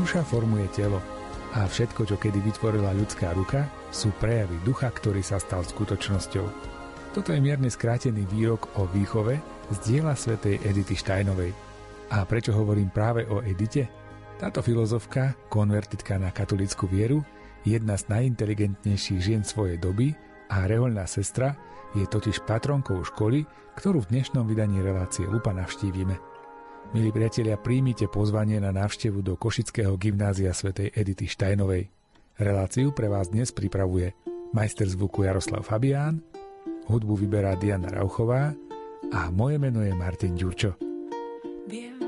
Duša formuje telo a všetko, čo kedy vytvorila ľudská ruka, sú prejavy ducha, ktorý sa stal skutočnosťou. Toto je mierne skrátený výrok o výchove z diela svätej Edity Štajnovej. A prečo hovorím práve o Edite? Táto filozofka, konvertitka na katolickú vieru, jedna z najinteligentnejších žien svojej doby a reholná sestra je totiž patronkou školy, ktorú v dnešnom vydaní relácie Lupa navštívime. Milí priatelia, príjmite pozvanie na návštevu do Košického gymnázia svätej Edity Štajnovej. Reláciu pre vás dnes pripravuje majster zvuku Jaroslav Fabián, hudbu vyberá Diana Rauchová a moje meno je Martin Ďurčo. Viem.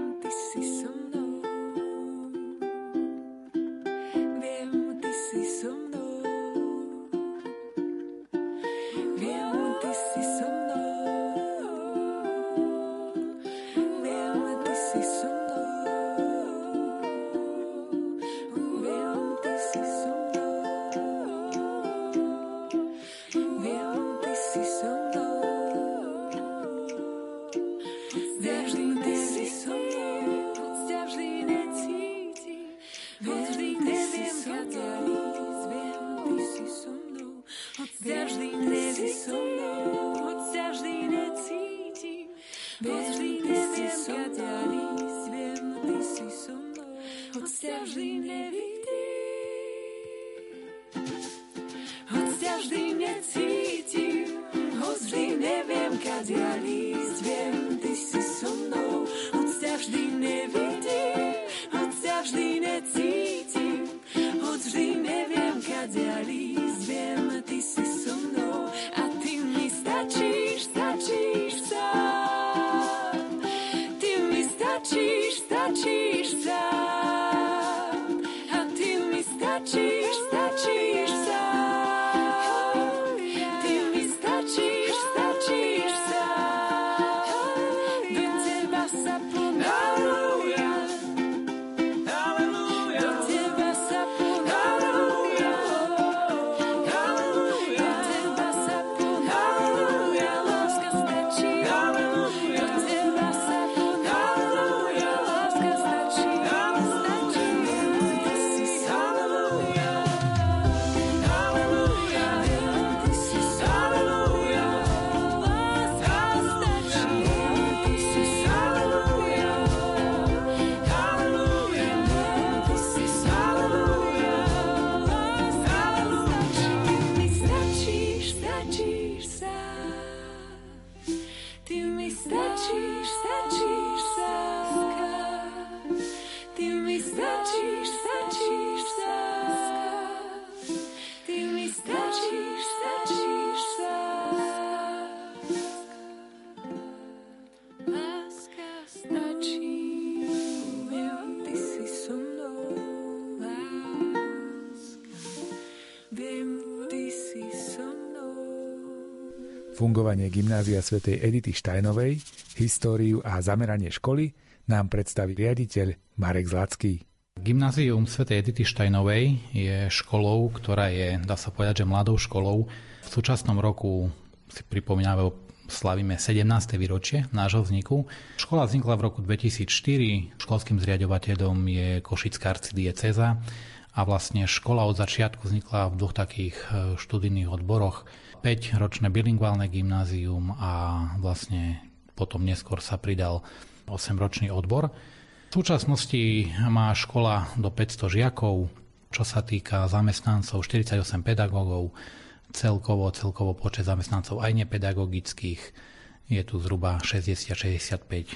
never gymnázia svätej Edity Štajnovej, históriu a zameranie školy nám predstaví riaditeľ Marek Zlacký. Gymnázium svätej Edity Štajnovej je školou, ktorá je, dá sa povedať, že mladou školou. V súčasnom roku si pripomíname, slavíme 17. výročie nášho vzniku. Škola vznikla v roku 2004, školským zriadovateľom je Košická arcidieceza a vlastne škola od začiatku vznikla v dvoch takých e, študijných odboroch 5-ročné bilingválne gymnázium a vlastne potom neskôr sa pridal 8-ročný odbor. V súčasnosti má škola do 500 žiakov, čo sa týka zamestnancov 48 pedagógov, celkovo, celkovo počet zamestnancov aj nepedagogických je tu zhruba 60-65 eh,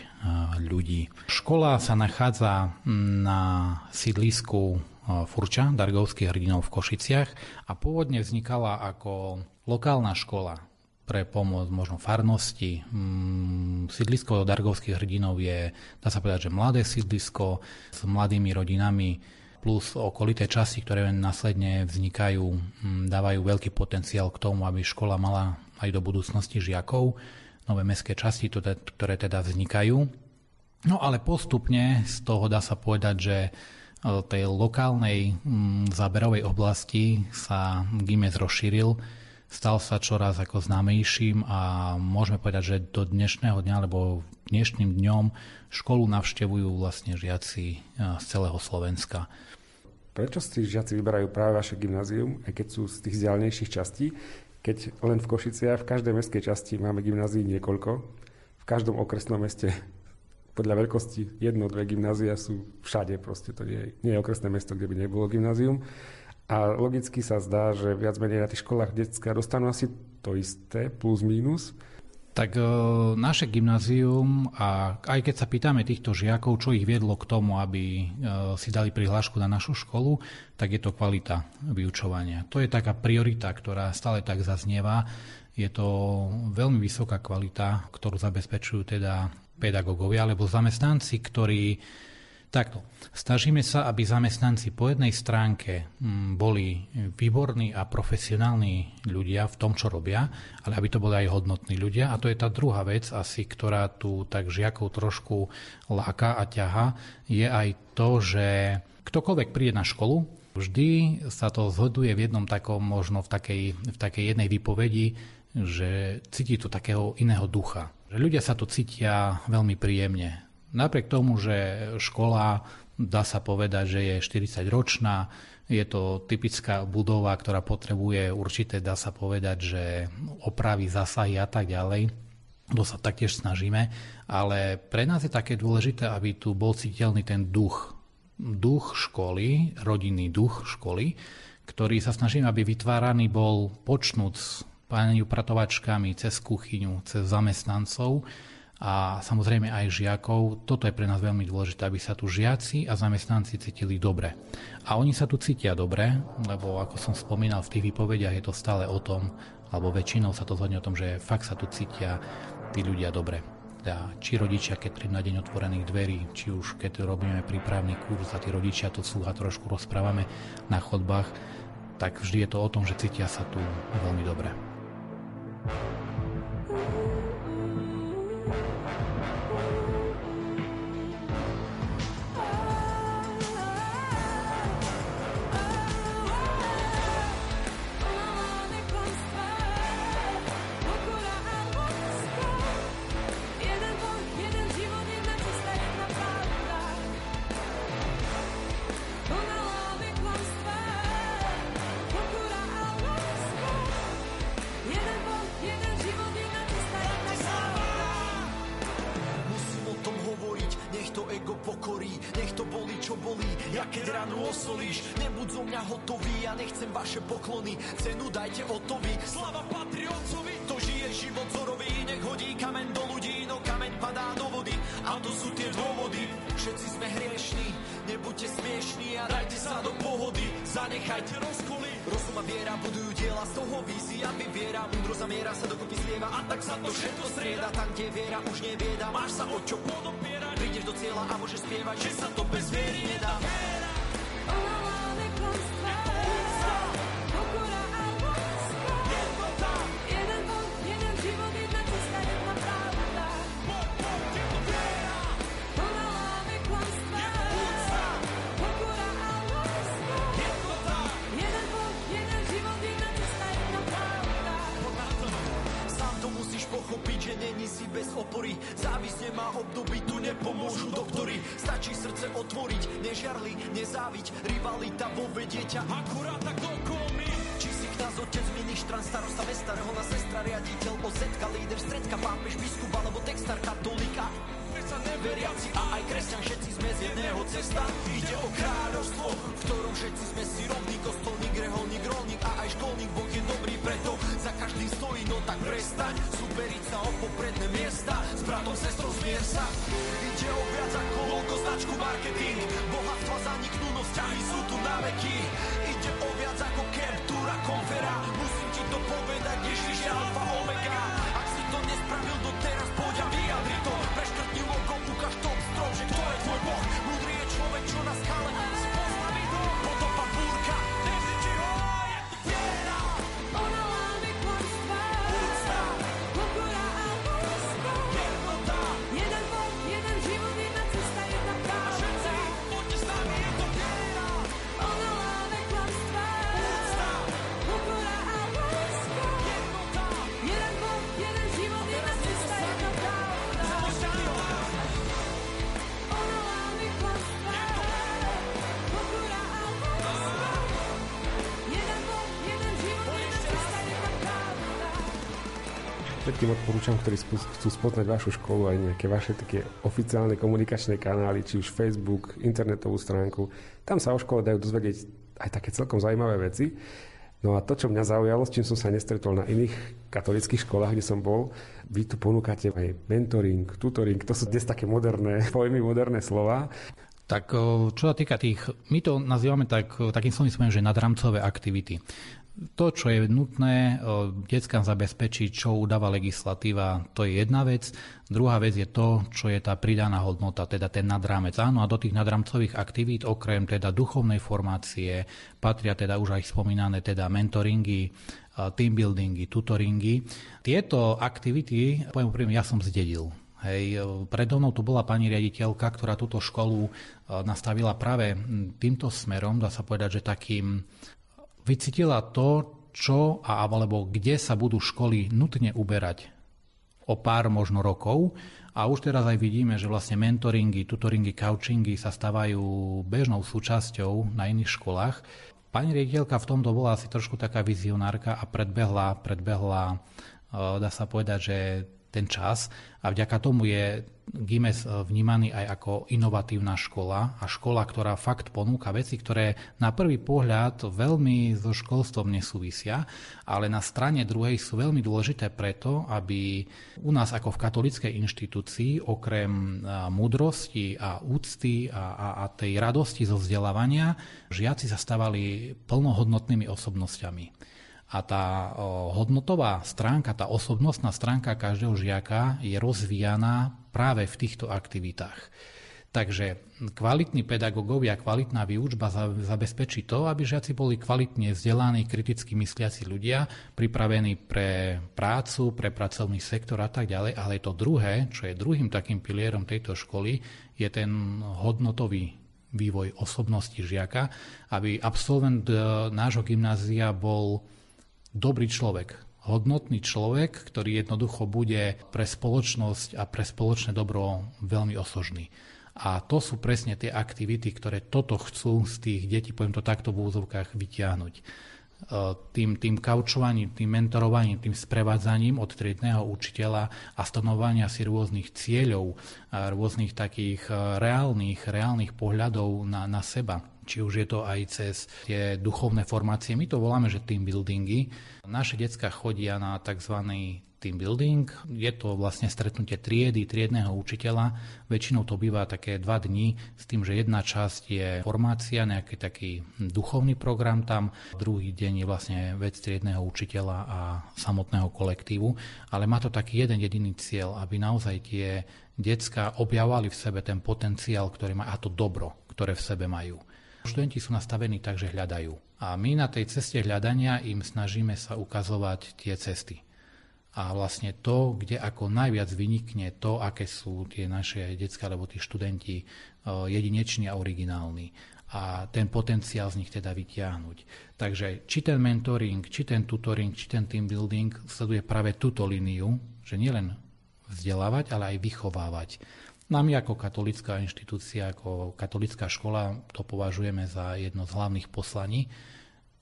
ľudí. Škola sa nachádza na sídlisku Furča, Dargovských hrdinov v Košiciach a pôvodne vznikala ako lokálna škola pre pomoc možno farnosti. Mm, sídlisko Dargovských hrdinov je, dá sa povedať, že mladé sídlisko s mladými rodinami plus okolité časti, ktoré následne vznikajú, mm, dávajú veľký potenciál k tomu, aby škola mala aj do budúcnosti žiakov, nové mestské časti, ktoré teda vznikajú. No ale postupne z toho dá sa povedať, že e, tej lokálnej mm, záberovej oblasti sa Gimes rozšíril stal sa čoraz ako známejším a môžeme povedať, že do dnešného dňa, alebo dnešným dňom školu navštevujú vlastne žiaci z celého Slovenska. Prečo si žiaci vyberajú práve vaše gymnázium, aj keď sú z tých vzdialnejších častí, keď len v Košiciach v každej mestskej časti máme gymnázií niekoľko, v každom okresnom meste podľa veľkosti jedno, dve gymnázia sú všade, proste to nie, nie je okresné mesto, kde by nebolo gymnázium. A logicky sa zdá, že viac menej na tých školách detská dostanú asi to isté, plus minus. Tak e, naše gymnázium, a aj keď sa pýtame týchto žiakov, čo ich viedlo k tomu, aby e, si dali prihlášku na našu školu, tak je to kvalita vyučovania. To je taká priorita, ktorá stále tak zaznieva. Je to veľmi vysoká kvalita, ktorú zabezpečujú teda pedagógovia alebo zamestnanci, ktorí Takto. Snažíme sa, aby zamestnanci po jednej stránke mm, boli výborní a profesionálni ľudia v tom, čo robia, ale aby to boli aj hodnotní ľudia. A to je tá druhá vec asi, ktorá tu tak žiakov trošku láka a ťaha, je aj to, že ktokoľvek príde na školu, vždy sa to zhoduje v jednom takom, možno v takej, v takej jednej výpovedi, že cíti tu takého iného ducha. Že ľudia sa tu cítia veľmi príjemne Napriek tomu, že škola, dá sa povedať, že je 40 ročná, je to typická budova, ktorá potrebuje určité, dá sa povedať, že opravy, zasahy a tak ďalej. To sa taktiež snažíme, ale pre nás je také dôležité, aby tu bol citeľný ten duch. Duch školy, rodinný duch školy, ktorý sa snažím, aby vytváraný bol počnúť s pani upratovačkami, cez kuchyňu, cez zamestnancov, a samozrejme aj žiakov. Toto je pre nás veľmi dôležité, aby sa tu žiaci a zamestnanci cítili dobre. A oni sa tu cítia dobre, lebo ako som spomínal v tých výpovediach, je to stále o tom, alebo väčšinou sa to zhodne o tom, že fakt sa tu cítia tí ľudia dobre. Teda, či rodičia, keď prídu na deň otvorených dverí, či už keď robíme prípravný kurz a tí rodičia to sú a trošku rozprávame na chodbách, tak vždy je to o tom, že cítia sa tu veľmi dobre. Ooh. vaše poklony, cenu dajte Otovi. Slava patrí otcovi, to žije život zorový, nech hodí kamen do ľudí, no kameň padá do vody. A to sú tie dôvody, všetci sme hriešni, nebuďte smiešni a dajte sa do pohody. Zanechajte rozkoly, rozum a viera budujú diela, z toho vízia vyviera, múdro zamiera sa dokopy zlieva a tak sa to všetko strieda, tam kde viera už nevieda, máš sa o čo podopiera, prídeš do cieľa a môžeš spievať, že sa to bez viery nedá. bez opory. Závisť nemá období, tu nepomôžu doktory. Stačí srdce otvoriť, nežiarli, nezáviť. Rivalita vo vedieťa Akurát tak dokoľ Či si kniaz, otec, ministran, starosta mesta, reholná sestra Riaditeľ, osetka, líder, stredka, pápež, biskup alebo textár, katolíka sa neveriaci a aj kresťan, všetci sme z jedného cesta. Ide o kráľovstvo, v ktorom všetci sme si rovní, kostolník, reholník, rolník a aj školník, Boh je dobrý, preto za každým stojí, no tak prestaň, superiť sa o popredné miesta, s bratom, sestrou zmier sa. Ide o viac ako logo, značku, marketing, bohatstva zaniknú, no vzťahy sú tu na veky. Všetkým odporúčam, ktorí chcú spoznať vašu školu aj nejaké vaše také oficiálne komunikačné kanály, či už Facebook, internetovú stránku. Tam sa o škole dajú dozvedieť aj také celkom zaujímavé veci. No a to, čo mňa zaujalo, s čím som sa nestretol na iných katolických školách, kde som bol, vy tu ponúkate aj mentoring, tutoring, to sú dnes také moderné pojmy, moderné slova. Tak čo sa týka tých, my to nazývame tak, takým slovom, že nadramcové aktivity to, čo je nutné deckám zabezpečiť, čo udáva legislatíva, to je jedna vec. Druhá vec je to, čo je tá pridaná hodnota, teda ten nadrámec. Áno, a do tých nadrámcových aktivít, okrem teda duchovnej formácie, patria teda už aj spomínané teda mentoringy, team buildingy, tutoringy. Tieto aktivity, poviem úprimne, ja som zdedil. Hej, predo mnou tu bola pani riaditeľka, ktorá túto školu nastavila práve týmto smerom, dá sa povedať, že takým vycítila to, čo a alebo kde sa budú školy nutne uberať o pár možno rokov. A už teraz aj vidíme, že vlastne mentoringy, tutoringy, coachingy sa stávajú bežnou súčasťou na iných školách. Pani riaditeľka v tomto bola asi trošku taká vizionárka a predbehla, predbehla, eh, dá sa povedať, že ten čas a vďaka tomu je GIMES eh, vnímaný aj ako inovatívna škola a škola, ktorá fakt ponúka veci, ktoré na prvý pohľad veľmi so školstvom nesúvisia, ale na strane druhej sú veľmi dôležité preto, aby u nás ako v katolíckej inštitúcii okrem eh, múdrosti a úcty a, a, a tej radosti zo vzdelávania žiaci sa stávali plnohodnotnými osobnosťami. A tá hodnotová stránka, tá osobnostná stránka každého žiaka je rozvíjaná práve v týchto aktivitách. Takže kvalitní pedagógovia, kvalitná výučba zabezpečí to, aby žiaci boli kvalitne vzdelaní, kriticky mysliaci ľudia, pripravení pre prácu, pre pracovný sektor a tak ďalej. Ale to druhé, čo je druhým takým pilierom tejto školy, je ten hodnotový vývoj osobnosti žiaka, aby absolvent e, nášho gymnázia bol dobrý človek, hodnotný človek, ktorý jednoducho bude pre spoločnosť a pre spoločné dobro veľmi osožný. A to sú presne tie aktivity, ktoré toto chcú z tých detí, poviem to takto v úzovkách, vyťahnuť. E, tým, tým kaučovaním, tým mentorovaním, tým sprevádzaním od triedného učiteľa a stanovania si rôznych cieľov, rôznych takých e, reálnych, reálnych pohľadov na, na seba či už je to aj cez tie duchovné formácie. My to voláme, že team buildingy. Naše decka chodia na tzv. team building. Je to vlastne stretnutie triedy, triedného učiteľa. Väčšinou to býva také dva dní s tým, že jedna časť je formácia, nejaký taký duchovný program tam. Druhý deň je vlastne vec triedného učiteľa a samotného kolektívu. Ale má to taký jeden jediný cieľ, aby naozaj tie decka objavovali v sebe ten potenciál, ktorý má, a to dobro, ktoré v sebe majú. Študenti sú nastavení tak, že hľadajú. A my na tej ceste hľadania im snažíme sa ukazovať tie cesty. A vlastne to, kde ako najviac vynikne to, aké sú tie naše detská alebo tí študenti e, jedineční a originálni a ten potenciál z nich teda vytiahnuť. Takže či ten mentoring, či ten tutoring, či ten team building sleduje práve túto líniu, že nielen vzdelávať, ale aj vychovávať. My ako katolická inštitúcia, ako katolická škola to považujeme za jedno z hlavných poslaní,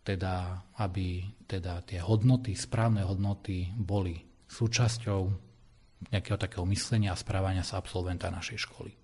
teda aby teda tie hodnoty, správne hodnoty boli súčasťou nejakého takého myslenia a správania sa absolventa našej školy.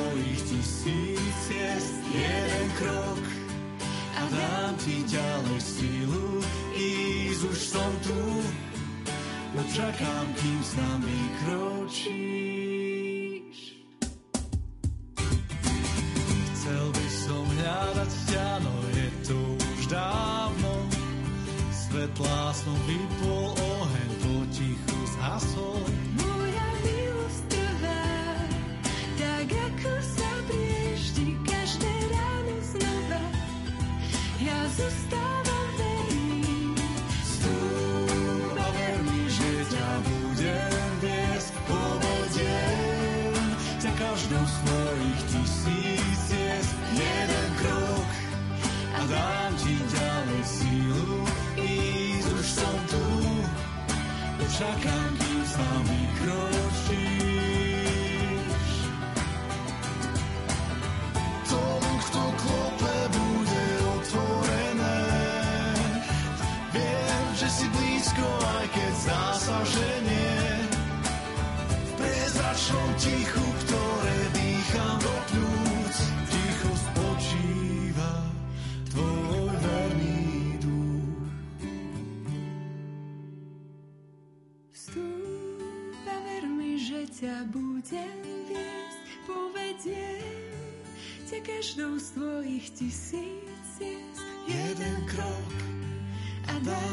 krok a dám ti ďalej sílu ísť, už som tu, no čakám, kým s nami kročíš.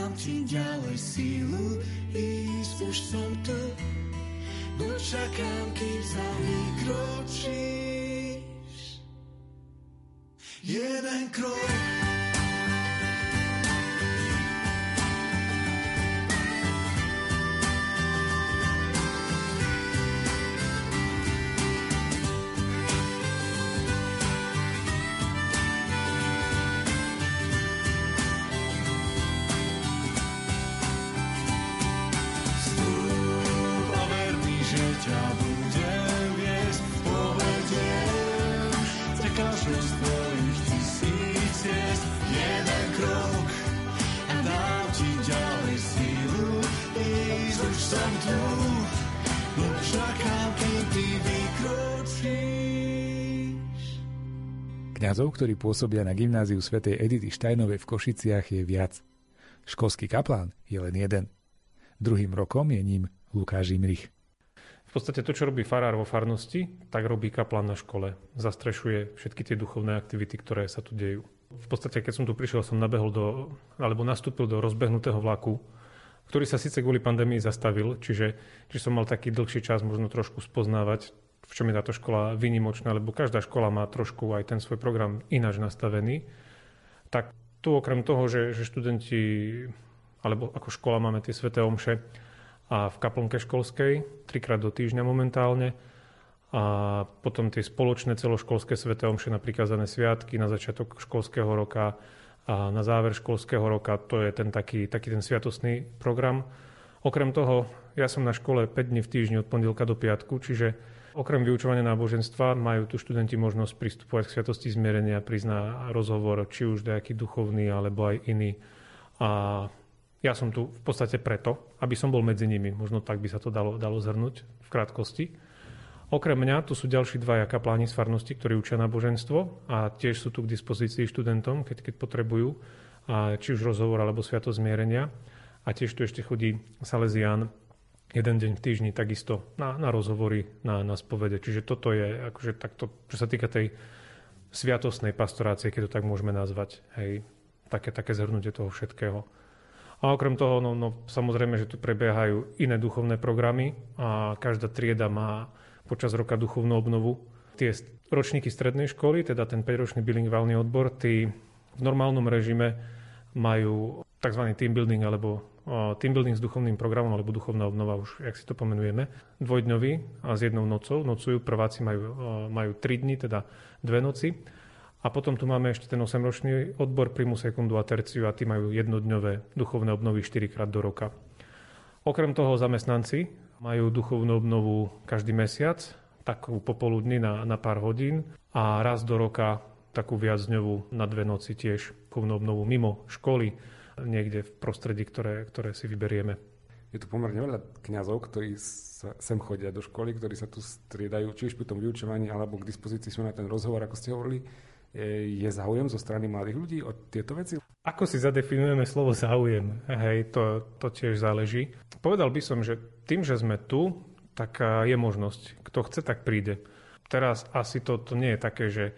A dám ti ďalej sílu ísť, už som tu. No čakám, kým sa mi kročíš. Jeden krok Kňazov, ktorí pôsobia na gymnáziu svätej Edity Štajnovej v Košiciach je viac. Školský kaplán je len jeden. Druhým rokom je ním Lukáš Imrich. V podstate to, čo robí farár vo farnosti, tak robí kaplán na škole. Zastrešuje všetky tie duchovné aktivity, ktoré sa tu dejú. V podstate, keď som tu prišiel, som nabehol do, alebo nastúpil do rozbehnutého vlaku, ktorý sa síce kvôli pandémii zastavil, čiže, čiže som mal taký dlhší čas možno trošku spoznávať v čom je táto škola vynimočná, lebo každá škola má trošku aj ten svoj program ináč nastavený, tak tu okrem toho, že, že študenti, alebo ako škola máme tie sveté omše a v kaplnke školskej, trikrát do týždňa momentálne, a potom tie spoločné celoškolské sveté omše na prikázané sviatky na začiatok školského roka a na záver školského roka, to je ten taký, taký ten sviatostný program. Okrem toho, ja som na škole 5 dní v týždni od pondelka do piatku, čiže Okrem vyučovania náboženstva majú tu študenti možnosť pristupovať k sviatosti zmierenia, na rozhovor, či už nejaký duchovný alebo aj iný. A ja som tu v podstate preto, aby som bol medzi nimi. Možno tak by sa to dalo, dalo zhrnúť v krátkosti. Okrem mňa tu sú ďalší dvaja kapláni z farnosti, ktorí učia náboženstvo a tiež sú tu k dispozícii študentom, keď, keď potrebujú, a či už rozhovor alebo sviatosť zmierenia. A tiež tu ešte chodí Salesián, jeden deň v týždni takisto na, na rozhovory, na, na spovede. Čiže toto je akože takto, čo sa týka tej sviatostnej pastorácie, keď to tak môžeme nazvať. Hej, také, také zhrnutie toho všetkého. A okrem toho, no, no, samozrejme, že tu prebiehajú iné duchovné programy a každá trieda má počas roka duchovnú obnovu. Tie ročníky strednej školy, teda ten 5-ročný bilingválny odbor, tí v normálnom režime majú tzv. team building alebo team building s duchovným programom alebo duchovná obnova, už jak si to pomenujeme, dvojdňový a s jednou nocou. Nocujú, prváci majú, majú 3 dni, teda dve noci. A potom tu máme ešte ten 8-ročný odbor primu, sekundu a terciu a tí majú jednodňové duchovné obnovy 4 krát do roka. Okrem toho zamestnanci majú duchovnú obnovu každý mesiac, takú popoludní na, na pár hodín a raz do roka takú viacdňovú na dve noci tiež duchovnú obnovu mimo školy niekde v prostredí, ktoré, ktoré si vyberieme. Je tu pomerne veľa kňazov, ktorí sa sem chodia do školy, ktorí sa tu striedajú, či už pri tom vyučovaní, alebo k dispozícii sú na ten rozhovor, ako ste hovorili. Je záujem zo strany mladých ľudí o tieto veci? Ako si zadefinujeme slovo záujem? Hej, to, to tiež záleží. Povedal by som, že tým, že sme tu, tak je možnosť. Kto chce, tak príde. Teraz asi to, to nie je také, že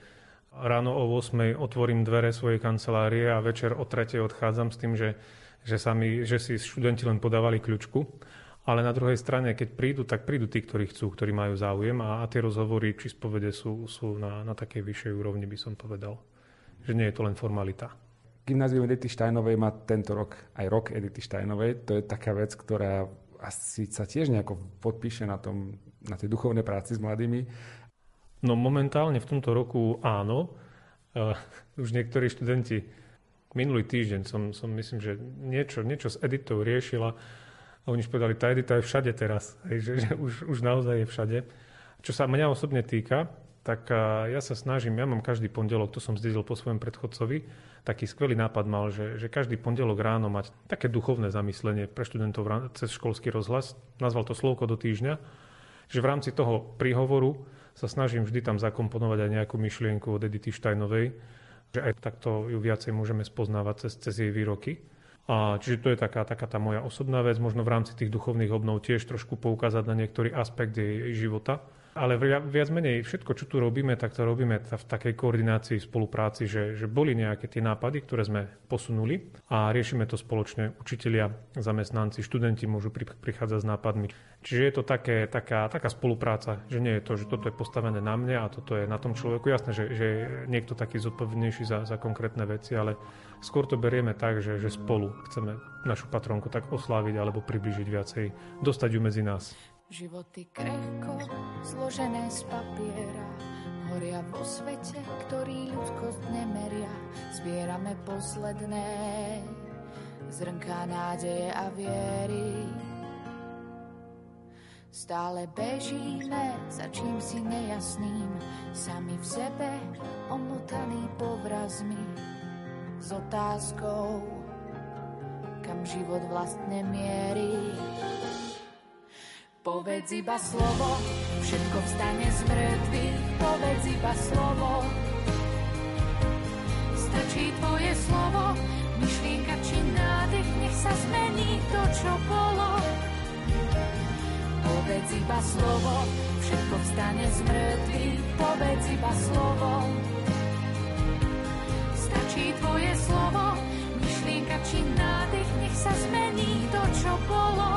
ráno o 8 otvorím dvere svojej kancelárie a večer o 3 odchádzam s tým, že, že, sami, že si študenti len podávali kľúčku. Ale na druhej strane, keď prídu, tak prídu tí, ktorí chcú, ktorí majú záujem a, a tie rozhovory či spovede sú, sú na, na takej vyššej úrovni, by som povedal. Že nie je to len formalita. Gymnázium Edity Štajnovej má tento rok aj rok Edity Štajnovej. To je taká vec, ktorá asi sa tiež nejako podpíše na, tom, na tej duchovnej práci s mladými. No momentálne v tomto roku áno. Uh, už niektorí študenti minulý týždeň som, som myslím, že niečo, niečo s editou riešila a oni už povedali, tá edita je všade teraz, hej, že, že už, už naozaj je všade. Čo sa mňa osobne týka, tak ja sa snažím, ja mám každý pondelok, to som zdedil po svojom predchodcovi, taký skvelý nápad mal, že, že každý pondelok ráno mať také duchovné zamyslenie pre študentov cez školský rozhlas, nazval to Slovko do týždňa, že v rámci toho príhovoru sa snažím vždy tam zakomponovať aj nejakú myšlienku od Edity Štajnovej, že aj takto ju viacej môžeme spoznávať cez, cez jej výroky. A čiže to je taká, taká tá moja osobná vec, možno v rámci tých duchovných obnov tiež trošku poukázať na niektorý aspekt jej, života. Ale viac menej všetko, čo tu robíme, tak to robíme v takej koordinácii, spolupráci, že, že boli nejaké tie nápady, ktoré sme posunuli a riešime to spoločne. Učitelia, zamestnanci, študenti môžu prichádzať s nápadmi. Čiže je to také, taká, taká spolupráca, že nie je to, že toto je postavené na mne a toto je na tom človeku. Jasné, že, že niekto taký zodpovednejší za, za konkrétne veci, ale skôr to berieme tak, že, že spolu chceme našu patronku tak osláviť alebo približiť viacej, dostať ju medzi nás. Životy krehko, zložené z papiera, horia vo svete, ktorý ľudskosť nemeria. Zbierame posledné zrnká nádeje a viery. Stále bežíme za čím si nejasným, sami v sebe omotaný povrazmi s otázkou, kam život vlastne mierí. Povedz iba slovo, všetko vstane z mŕtvych, povedz iba slovo. Stačí tvoje slovo, myšlienka či nádych, nech sa zmení to, čo bolo. Povedz iba slovo, všetko vstane z mŕtvych, povedz iba slovo. Stačí tvoje slovo, myšlienka či nádych, nech sa zmení to, čo bolo.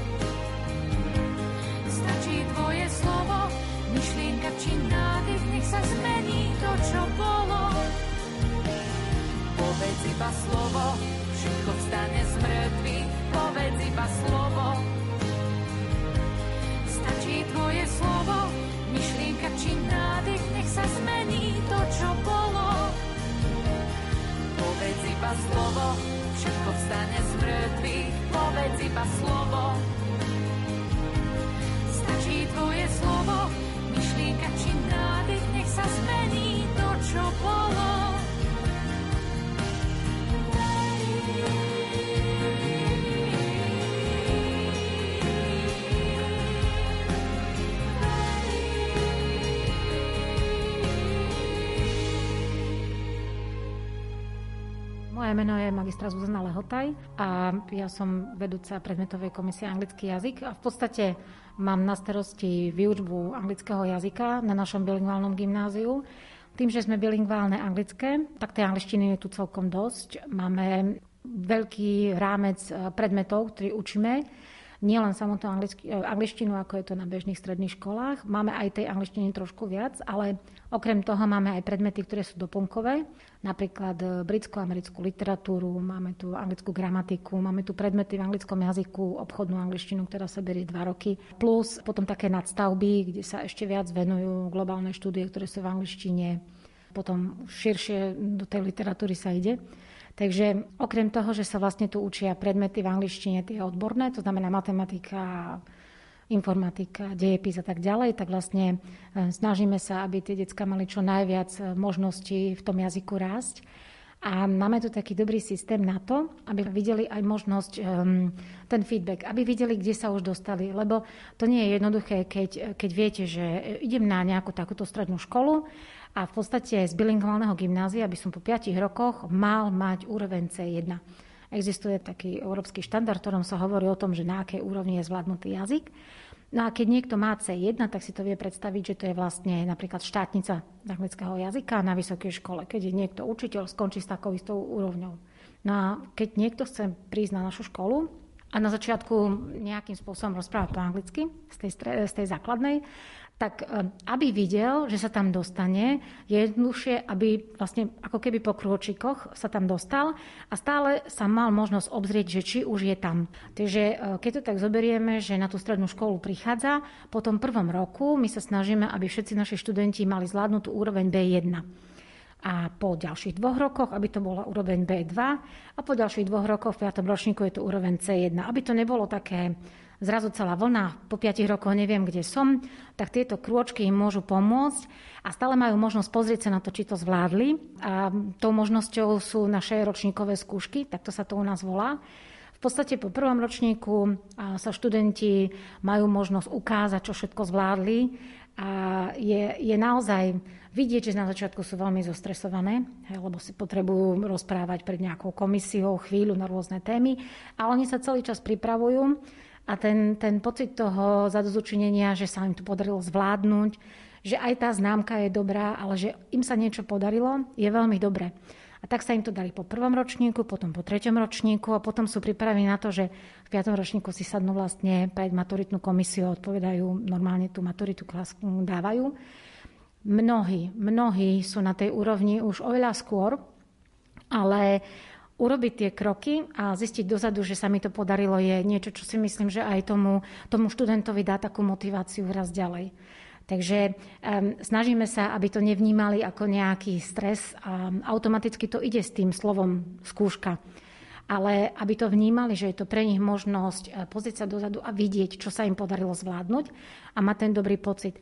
Slovo, myšlienka či nádych, nech sa zmení to, čo bolo. Povedz iba slovo, všetko vstane z mŕtvych, povedz iba slovo. Stačí tvoje slovo, myšlienka či nádych, nech sa zmení to, čo bolo. Povedz iba slovo, všetko vstane z mŕtvych, povedz iba slovo. Moje meno je magistra Zuzana Lehotaj a ja som vedúca predmetovej komisie anglický jazyk a v podstate mám na starosti výučbu anglického jazyka na našom bilingválnom gymnáziu. Tým, že sme bilingválne anglické, tak tej angličtiny je tu celkom dosť. Máme veľký rámec predmetov, ktorý učíme. Nielen samotnú angličtinu, ako je to na bežných stredných školách. Máme aj tej angličtiny trošku viac, ale okrem toho máme aj predmety, ktoré sú doplnkové, napríklad e, britsko-americkú literatúru, máme tu anglickú gramatiku, máme tu predmety v anglickom jazyku, obchodnú angličtinu, ktorá sa berie dva roky, plus potom také nadstavby, kde sa ešte viac venujú globálne štúdie, ktoré sú v angličtine potom širšie do tej literatúry sa ide. Takže okrem toho, že sa vlastne tu učia predmety v angličtine, tie odborné, to znamená matematika, informatika, dejepis a tak ďalej, tak vlastne e, snažíme sa, aby tie detská mali čo najviac e, možností v tom jazyku rásť. A máme tu taký dobrý systém na to, aby videli aj možnosť, um, ten feedback, aby videli, kde sa už dostali. Lebo to nie je jednoduché, keď, keď viete, že idem na nejakú takúto strednú školu a v podstate z bilingválneho gymnázia by som po 5 rokoch mal mať úroveň C1. Existuje taký európsky štandard, ktorom sa hovorí o tom, že na akej úrovni je zvládnutý jazyk. No a keď niekto má C1, tak si to vie predstaviť, že to je vlastne napríklad štátnica anglického jazyka na vysokej škole. Keď je niekto učiteľ, skončí s takou istou úrovňou. No a keď niekto chce prísť na našu školu a na začiatku nejakým spôsobom rozprávať po anglicky z tej, z tej základnej, tak e, aby videl, že sa tam dostane, je jednoduchšie, aby vlastne ako keby po krôčikoch sa tam dostal a stále sa mal možnosť obzrieť, že či už je tam. Takže e, keď to tak zoberieme, že na tú strednú školu prichádza, po tom prvom roku my sa snažíme, aby všetci naši študenti mali zvládnutú úroveň B1 a po ďalších dvoch rokoch, aby to bola úroveň B2 a po ďalších dvoch rokoch v 5. ročníku je to úroveň C1. Aby to nebolo také zrazu celá vlna, po 5 rokoch neviem, kde som, tak tieto krôčky im môžu pomôcť a stále majú možnosť pozrieť sa na to, či to zvládli. A tou možnosťou sú naše ročníkové skúšky, takto sa to u nás volá. V podstate po prvom ročníku sa študenti majú možnosť ukázať, čo všetko zvládli a je, je naozaj vidieť, že na začiatku sú veľmi zostresované, lebo si potrebujú rozprávať pred nejakou komisiou chvíľu na rôzne témy, ale oni sa celý čas pripravujú a ten, ten pocit toho zadozučinenia, že sa im to podarilo zvládnuť, že aj tá známka je dobrá, ale že im sa niečo podarilo, je veľmi dobré. A tak sa im to dali po prvom ročníku, potom po treťom ročníku a potom sú pripravení na to, že v piatom ročníku si sadnú vlastne pred maturitnú komisiu odpovedajú, normálne tú maturitu dávajú. Mnohí, mnohí sú na tej úrovni už oveľa skôr, ale urobiť tie kroky a zistiť dozadu, že sa mi to podarilo, je niečo, čo si myslím, že aj tomu, tomu študentovi dá takú motiváciu raz ďalej. Takže um, snažíme sa, aby to nevnímali ako nejaký stres a automaticky to ide s tým slovom skúška. Ale aby to vnímali, že je to pre nich možnosť eh, pozrieť sa dozadu a vidieť, čo sa im podarilo zvládnuť a mať ten dobrý pocit.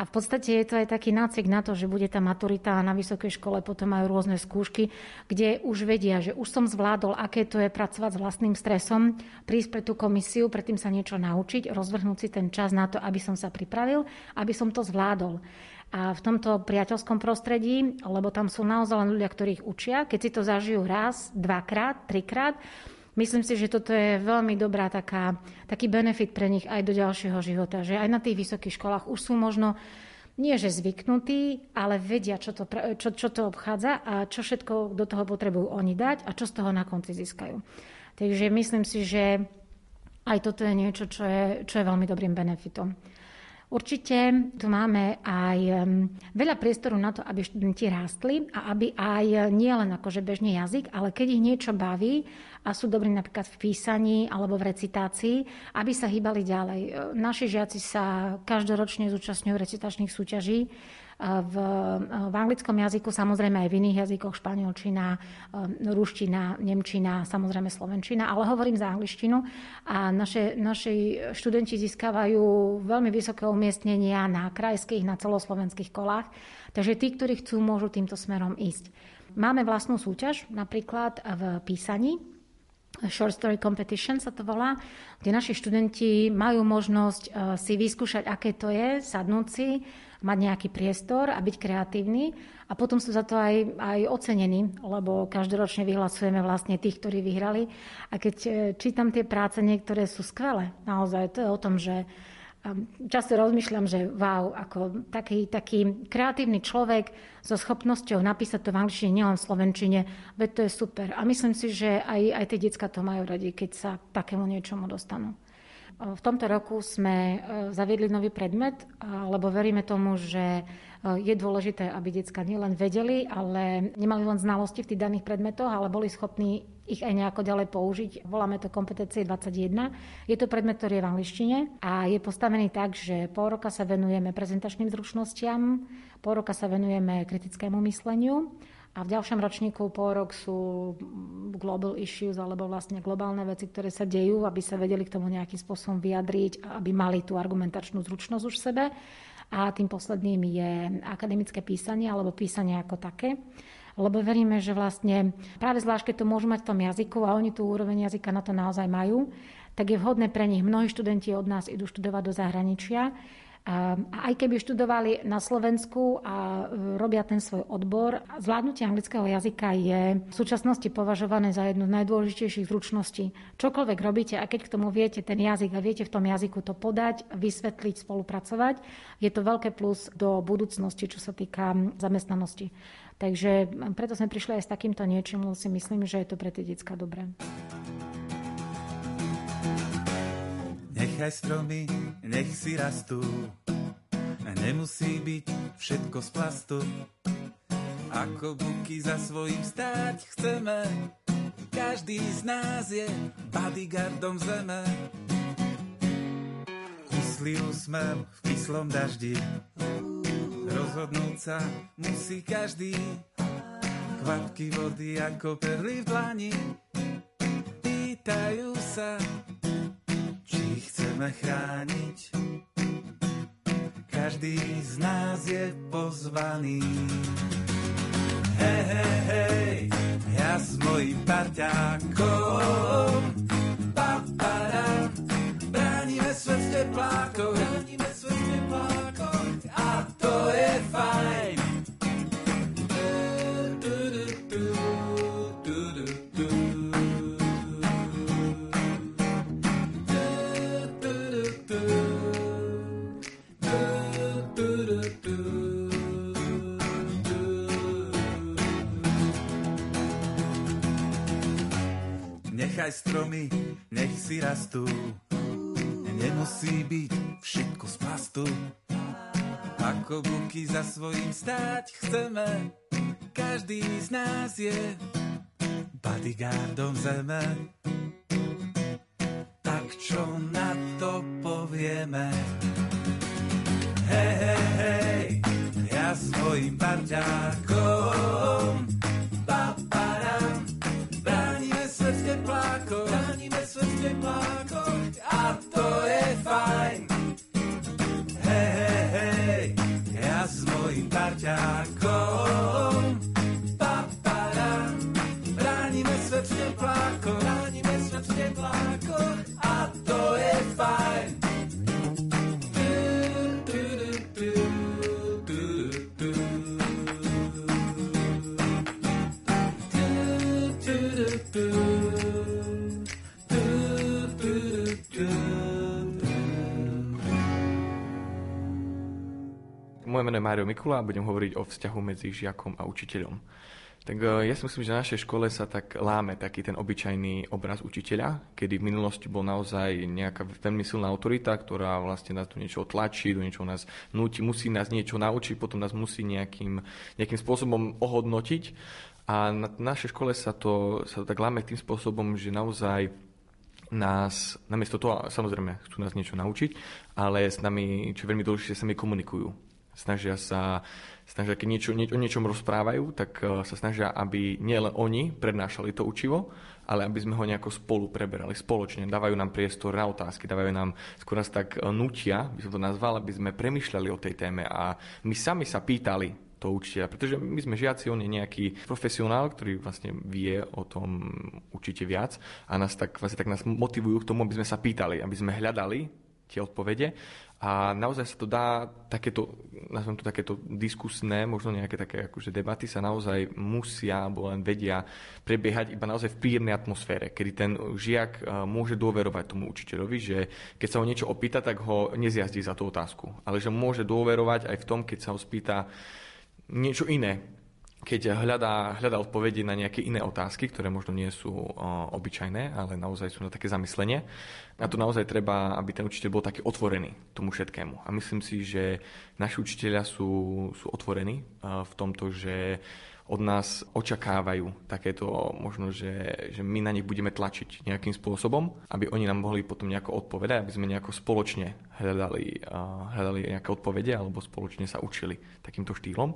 A v podstate je to aj taký nácvik na to, že bude tá maturita a na vysokej škole potom majú rôzne skúšky, kde už vedia, že už som zvládol, aké to je pracovať s vlastným stresom, prísť pre tú komisiu, predtým sa niečo naučiť, rozvrhnúť si ten čas na to, aby som sa pripravil, aby som to zvládol. A v tomto priateľskom prostredí, lebo tam sú naozaj len ľudia, ktorých učia, keď si to zažijú raz, dvakrát, trikrát, Myslím si, že toto je veľmi dobrá taká, taký benefit pre nich aj do ďalšieho života, že aj na tých vysokých školách už sú možno nie že zvyknutí, ale vedia, čo to, čo, čo to obchádza a čo všetko do toho potrebujú oni dať a čo z toho na konci získajú. Takže myslím si, že aj toto je niečo, čo je, čo je veľmi dobrým benefitom. Určite tu máme aj veľa priestoru na to, aby študenti rástli a aby aj nie len akože bežný jazyk, ale keď ich niečo baví a sú dobrí napríklad v písaní alebo v recitácii, aby sa hýbali ďalej. Naši žiaci sa každoročne zúčastňujú recitačných súťaží v, v anglickom jazyku, samozrejme aj v iných jazykoch, španielčina, um, ruština, nemčina, samozrejme slovenčina, ale hovorím za angličtinu. A naše, naši študenti získavajú veľmi vysoké umiestnenia na krajských, na celoslovenských kolách, takže tí, ktorí chcú, môžu týmto smerom ísť. Máme vlastnú súťaž, napríklad v písaní, Short Story Competition sa to volá, kde naši študenti majú možnosť uh, si vyskúšať, aké to je, sadnúť si, mať nejaký priestor a byť kreatívny a potom sú za to aj, aj ocenení, lebo každoročne vyhlasujeme vlastne tých, ktorí vyhrali. A keď e, čítam tie práce, niektoré sú skvelé. Naozaj to je o tom, že často rozmýšľam, že wow, ako taký, taký kreatívny človek so schopnosťou napísať to v angličtine, nielen v slovenčine, veď to je super. A myslím si, že aj, aj tie decka to majú radi, keď sa takému niečomu dostanú. V tomto roku sme zaviedli nový predmet, lebo veríme tomu, že je dôležité, aby detská nielen vedeli, ale nemali len znalosti v tých daných predmetoch, ale boli schopní ich aj nejako ďalej použiť. Voláme to kompetencie 21. Je to predmet, ktorý je v angličtine a je postavený tak, že pol roka sa venujeme prezentačným zručnostiam, pol roka sa venujeme kritickému mysleniu a v ďalšom ročníku pol rok sú global issues alebo vlastne globálne veci, ktoré sa dejú, aby sa vedeli k tomu nejakým spôsobom vyjadriť, aby mali tú argumentačnú zručnosť už v sebe. A tým posledným je akademické písanie alebo písanie ako také lebo veríme, že vlastne práve zvlášť, keď to môžu mať v tom jazyku a oni tú úroveň jazyka na to naozaj majú, tak je vhodné pre nich. Mnohí študenti od nás idú študovať do zahraničia a aj keby študovali na Slovensku a e, robia ten svoj odbor, zvládnutie anglického jazyka je v súčasnosti považované za jednu z najdôležitejších zručností. Čokoľvek robíte a keď k tomu viete ten jazyk a viete v tom jazyku to podať, vysvetliť, spolupracovať, je to veľké plus do budúcnosti, čo sa týka zamestnanosti. Takže preto sme prišli aj s takýmto niečím, lebo si myslím, že je to pre tie detská dobré. Nechaj stromy, nech si rastú. Nemusí byť všetko z plastu. Ako buky za svojím stáť chceme. Každý z nás je bodyguardom zeme. Kyslý úsmev v kyslom daždi. Rozhodnúť sa musí každý. Kvapky vody ako perly v dlani. Pýtajú sa, chceme chrániť. Každý z nás je pozvaný. Hej, hej, hej, ja s mojím parťákom. Papara, bránime svet s teplákom. Stromy, nech si rastú. Nemusí byť všetko z plastu. Ako buky za svojím stáť chceme. Každý z nás je bodyguardom zeme. Tak čo na to povieme? Hej, hej, hej, ja svojim parťákom teplákoch, chránime svet v teplákoch a to je fajn. Hej, hej, hej, ja s mojim parťákom, papadam, bránime svet v teplákoch, bránime svet v teplákoch Moje meno je Mário Mikula a budem hovoriť o vzťahu medzi žiakom a učiteľom. Tak e, ja si myslím, že na našej škole sa tak láme taký ten obyčajný obraz učiteľa, kedy v minulosti bol naozaj nejaká veľmi silná autorita, ktorá vlastne nás do niečo tlačí, do niečo nás nutí, musí nás niečo naučiť, potom nás musí nejakým, nejakým spôsobom ohodnotiť. A na našej škole sa to, sa to tak láme tým spôsobom, že naozaj nás, namiesto toho, samozrejme, chcú nás niečo naučiť, ale s nami, čo je veľmi dôležité, sa mi komunikujú snažia sa, snažia, keď niečo, nie, o niečom rozprávajú, tak uh, sa snažia, aby nielen oni prednášali to učivo, ale aby sme ho nejako spolu preberali, spoločne. Dávajú nám priestor na otázky, dávajú nám skôr nás tak uh, nutia, by som to nazval, aby sme premyšľali o tej téme a my sami sa pýtali to učiteľa, pretože my sme žiaci, on je nejaký profesionál, ktorý vlastne vie o tom určite viac a nás tak, vlastne tak nás motivujú k tomu, aby sme sa pýtali, aby sme hľadali tie odpovede. A naozaj sa to dá, takéto, nazvem to takéto diskusné, možno nejaké také akože debaty sa naozaj musia alebo len vedia prebiehať iba naozaj v príjemnej atmosfére, kedy ten žiak e, môže dôverovať tomu učiteľovi, že keď sa ho niečo opýta, tak ho nezjazdí za tú otázku, ale že môže dôverovať aj v tom, keď sa ho spýta niečo iné, keď hľadá, hľadá odpovede na nejaké iné otázky, ktoré možno nie sú obyčajné, ale naozaj sú na také zamyslenie. A to naozaj treba, aby ten učiteľ bol taký otvorený tomu všetkému. A myslím si, že naši učiteľia sú, sú otvorení v tomto, že od nás očakávajú takéto, možno, že, že my na nich budeme tlačiť nejakým spôsobom, aby oni nám mohli potom nejako odpovedať, aby sme nejako spoločne hľadali, hľadali nejaké odpovede alebo spoločne sa učili takýmto štýlom.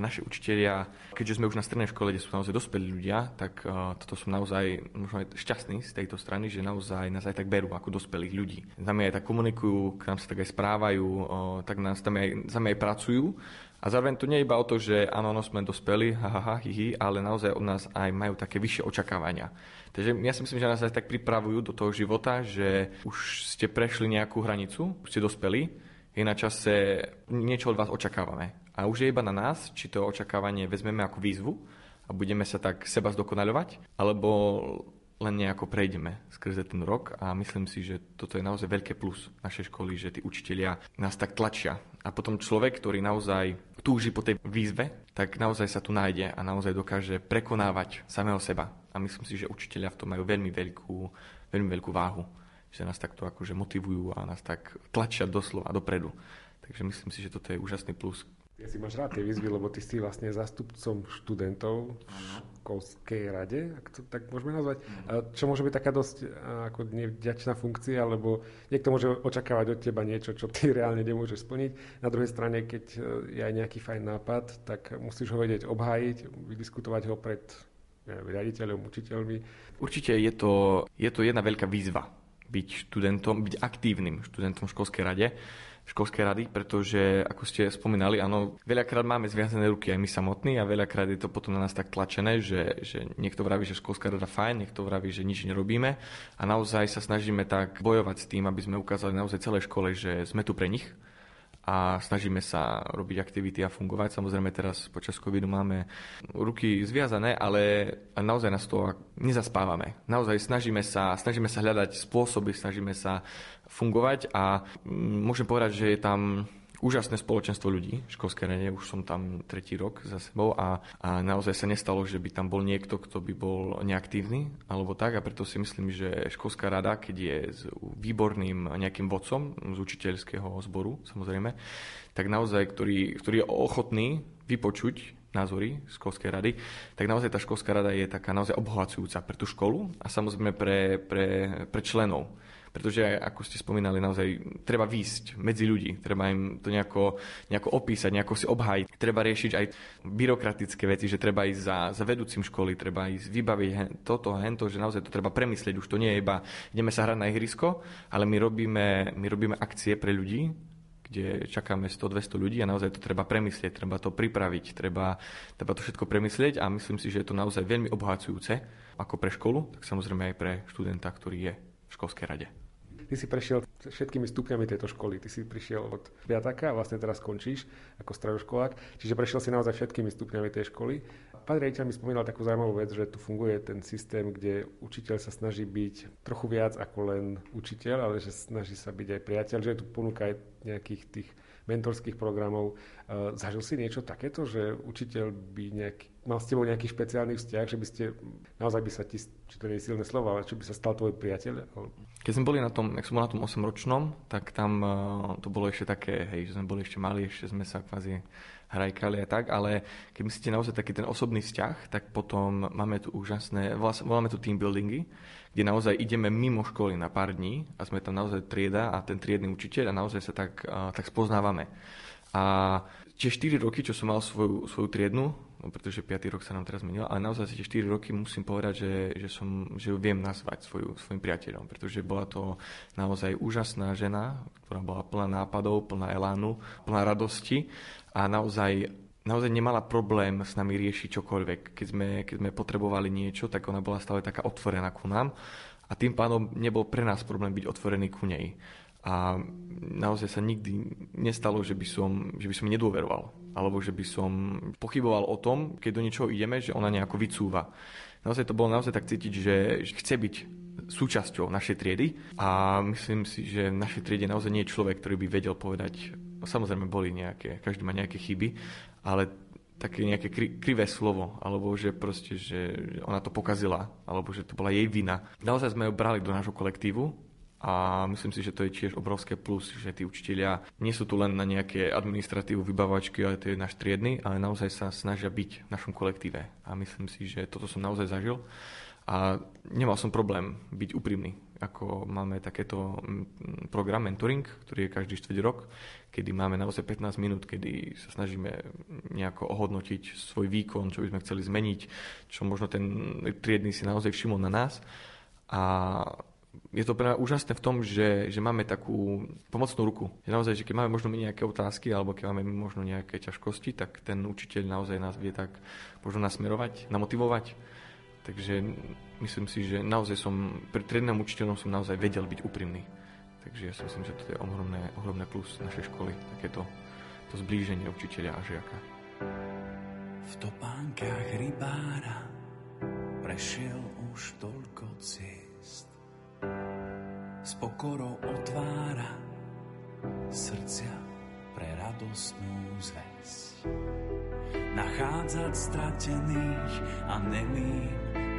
Naši učitelia, keďže sme už na strednej škole, kde sú naozaj dospelí ľudia, tak uh, toto som naozaj možno aj šťastný z tejto strany, že naozaj nás aj tak berú ako dospelých ľudí. Za aj tak komunikujú, k nám sa tak aj správajú, uh, tak nás tam aj, za aj pracujú a zároveň to nie je iba o to, že áno, no sme dospeli, ha, ha, ha, hi, hi, ale naozaj od nás aj majú také vyššie očakávania. Takže ja si myslím, že nás aj tak pripravujú do toho života, že už ste prešli nejakú hranicu, už ste dospeli, je na čase, niečo od vás očakávame. A už je iba na nás, či to očakávanie vezmeme ako výzvu a budeme sa tak seba zdokonaľovať, alebo len nejako prejdeme skrze ten rok a myslím si, že toto je naozaj veľké plus našej školy, že tí učitelia nás tak tlačia. A potom človek, ktorý naozaj túži po tej výzve, tak naozaj sa tu nájde a naozaj dokáže prekonávať samého seba. A myslím si, že učitelia v tom majú veľmi veľkú, veľmi veľkú váhu, že nás takto akože motivujú a nás tak tlačia doslova dopredu. Takže myslím si, že toto je úžasný plus, ja si máš rád tie výzvy, lebo ty si vlastne zastupcom študentov v školskej rade, ak to tak môžeme nazvať. Čo môže byť taká dosť ako nevďačná funkcia, lebo niekto môže očakávať od teba niečo, čo ty reálne nemôžeš splniť. Na druhej strane, keď e, je aj nejaký fajn nápad, tak musíš ho vedieť obhájiť, vydiskutovať ho pred neviem, riaditeľom, učiteľmi. Určite je to, je to jedna veľká výzva byť študentom, byť aktívnym študentom v školskej rade školskej rady, pretože, ako ste spomínali, áno, veľakrát máme zviazané ruky aj my samotní a veľakrát je to potom na nás tak tlačené, že, že niekto vraví, že školská rada fajn, niekto vraví, že nič nerobíme. A naozaj sa snažíme tak bojovať s tým, aby sme ukázali naozaj celej škole, že sme tu pre nich a snažíme sa robiť aktivity a fungovať. Samozrejme teraz počas covidu máme ruky zviazané, ale naozaj nás to nezaspávame. Naozaj snažíme sa, snažíme sa hľadať spôsoby, snažíme sa fungovať a mm, môžem povedať, že je tam úžasné spoločenstvo ľudí v školskej rade, už som tam tretí rok za sebou a, a naozaj sa nestalo, že by tam bol niekto, kto by bol neaktívny alebo tak a preto si myslím, že školská rada, keď je s výborným nejakým vodcom z učiteľského zboru, samozrejme, tak naozaj, ktorý, ktorý je ochotný vypočuť názory školskej rady, tak naozaj tá školská rada je taká naozaj obohacujúca pre tú školu a samozrejme pre, pre, pre členov pretože ako ste spomínali, naozaj treba výjsť medzi ľudí, treba im to nejako, nejako opísať, nejako si obhájiť. Treba riešiť aj byrokratické veci, že treba ísť za, za vedúcim školy, treba ísť vybaviť toto, hento, že naozaj to treba premyslieť. Už to nie je iba ideme sa hrať na ihrisko, ale my robíme, my robíme akcie pre ľudí, kde čakáme 100-200 ľudí a naozaj to treba premyslieť, treba to pripraviť, treba, treba to všetko premyslieť a myslím si, že je to naozaj veľmi obohacujúce ako pre školu, tak samozrejme aj pre študenta, ktorý je v školskej rade. Ty si prešiel všetkými stupňami tejto školy. Ty si prišiel od piataka a vlastne teraz skončíš ako stredoškolák. Čiže prešiel si naozaj všetkými stupňami tej školy. Pán rejiteľ mi spomínal takú zaujímavú vec, že tu funguje ten systém, kde učiteľ sa snaží byť trochu viac ako len učiteľ, ale že snaží sa byť aj priateľ, že tu ponúka aj nejakých tých mentorských programov. E, zažil si niečo takéto, že učiteľ by nejaký, mal s tebou nejaký špeciálny vzťah, že by ste, naozaj by sa ti, či to nie je silné slovo, ale či by sa stal tvoj priateľ? Keď sme boli na tom, jak som bol na tom 8-ročnom, tak tam uh, to bolo ešte také, hej, že sme boli ešte mali, ešte sme sa kvázi hrajkali a tak, ale keď myslíte naozaj taký ten osobný vzťah, tak potom máme tu úžasné, voláme tu team buildingy, kde naozaj ideme mimo školy na pár dní a sme tam naozaj trieda a ten triedny učiteľ a naozaj sa tak, tak spoznávame. A tie 4 roky, čo som mal svoju, svoju triednu, no pretože 5. rok sa nám teraz zmenil, ale naozaj tie 4 roky musím povedať, že, že, som, že ju viem nazvať svoju, svojim priateľom, pretože bola to naozaj úžasná žena, ktorá bola plná nápadov, plná elánu, plná radosti a naozaj naozaj nemala problém s nami riešiť čokoľvek. Keď sme, keď sme potrebovali niečo, tak ona bola stále taká otvorená ku nám a tým pádom nebol pre nás problém byť otvorený ku nej a naozaj sa nikdy nestalo, že by som, že by som nedôveroval alebo že by som pochyboval o tom, keď do niečoho ideme, že ona nejako vycúva. Naozaj to bolo naozaj tak cítiť, že chce byť súčasťou našej triedy a myslím si, že v našej triede naozaj nie je človek, ktorý by vedel povedať, no samozrejme boli nejaké, každý má nejaké chyby, ale také nejaké kri, krivé slovo, alebo že proste, že ona to pokazila, alebo že to bola jej vina. Naozaj sme ju brali do nášho kolektívu a myslím si, že to je tiež obrovské plus, že tí učitelia nie sú tu len na nejaké administratívu, vybavačky, ale to je náš triedny, ale naozaj sa snažia byť v našom kolektíve. A myslím si, že toto som naozaj zažil. A nemal som problém byť úprimný. Ako máme takéto mm, program mentoring, ktorý je každý štvrť rok, kedy máme naozaj 15 minút, kedy sa snažíme nejako ohodnotiť svoj výkon, čo by sme chceli zmeniť, čo možno ten triedny si naozaj všimol na nás. A je to pre mňa úžasné v tom, že, že máme takú pomocnú ruku. Že naozaj, že keď máme možno nejaké otázky alebo keď máme možno nejaké ťažkosti, tak ten učiteľ naozaj nás vie tak možno nasmerovať, namotivovať Takže myslím si, že naozaj som, pri triednom učiteľom som naozaj vedel byť úprimný. Takže ja si myslím, že to je ohromné, ohromné plus našej školy, takéto to zblíženie učiteľa a žiaka. V topánkach rybára prešiel už toľko ciest. S pokorou otvára srdcia pre radostnú zväzť. Nachádzať stratených a nemým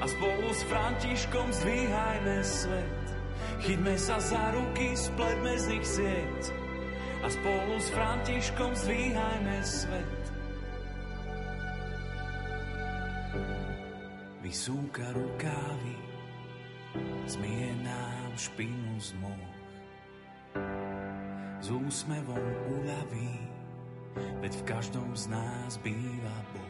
a spolu s Františkom zdvíhajme svet. Chyťme sa za ruky, spletme z nich sieť a spolu s Františkom zdvíhajme svet. Vysúka rukávy, zmije nám špinu z moh. S úsmevom uľaví, veď v každom z nás býva Boh.